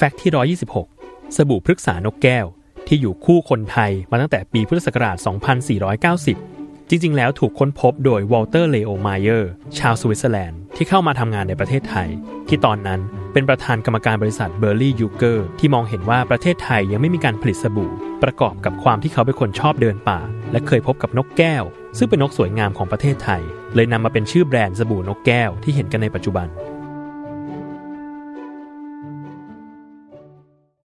Fact ที่ 126 สบู่พฤกษานกแก้ว ที่อยู่คู่คนไทยมาตั้งแต่ปีพุทธศักราช 2490 จริง ๆ แล้วถูกค้นพบโดยวอลเตอร์เลโอไมเออร์ ชาวสวิตเซอร์แลนด์ที่เข้ามาทำงานในประเทศไทย ที่ตอนนั้นเป็นประธานกรรมการบริษัทเบอร์ลี่ยุคเกอร์ที่มองเห็นว่าประเทศไทยยังไม่มีการผลิตสบู่ ประกอบกับความที่เขาเป็นคนชอบเดินป่า และเคยพบกับนกแก้ว ซึ่งเป็นนกสวยงามของประเทศไทย เลยนำมาเป็นชื่อแบรนด์สบู่นกแก้วที่เห็นกันในปัจจุบัน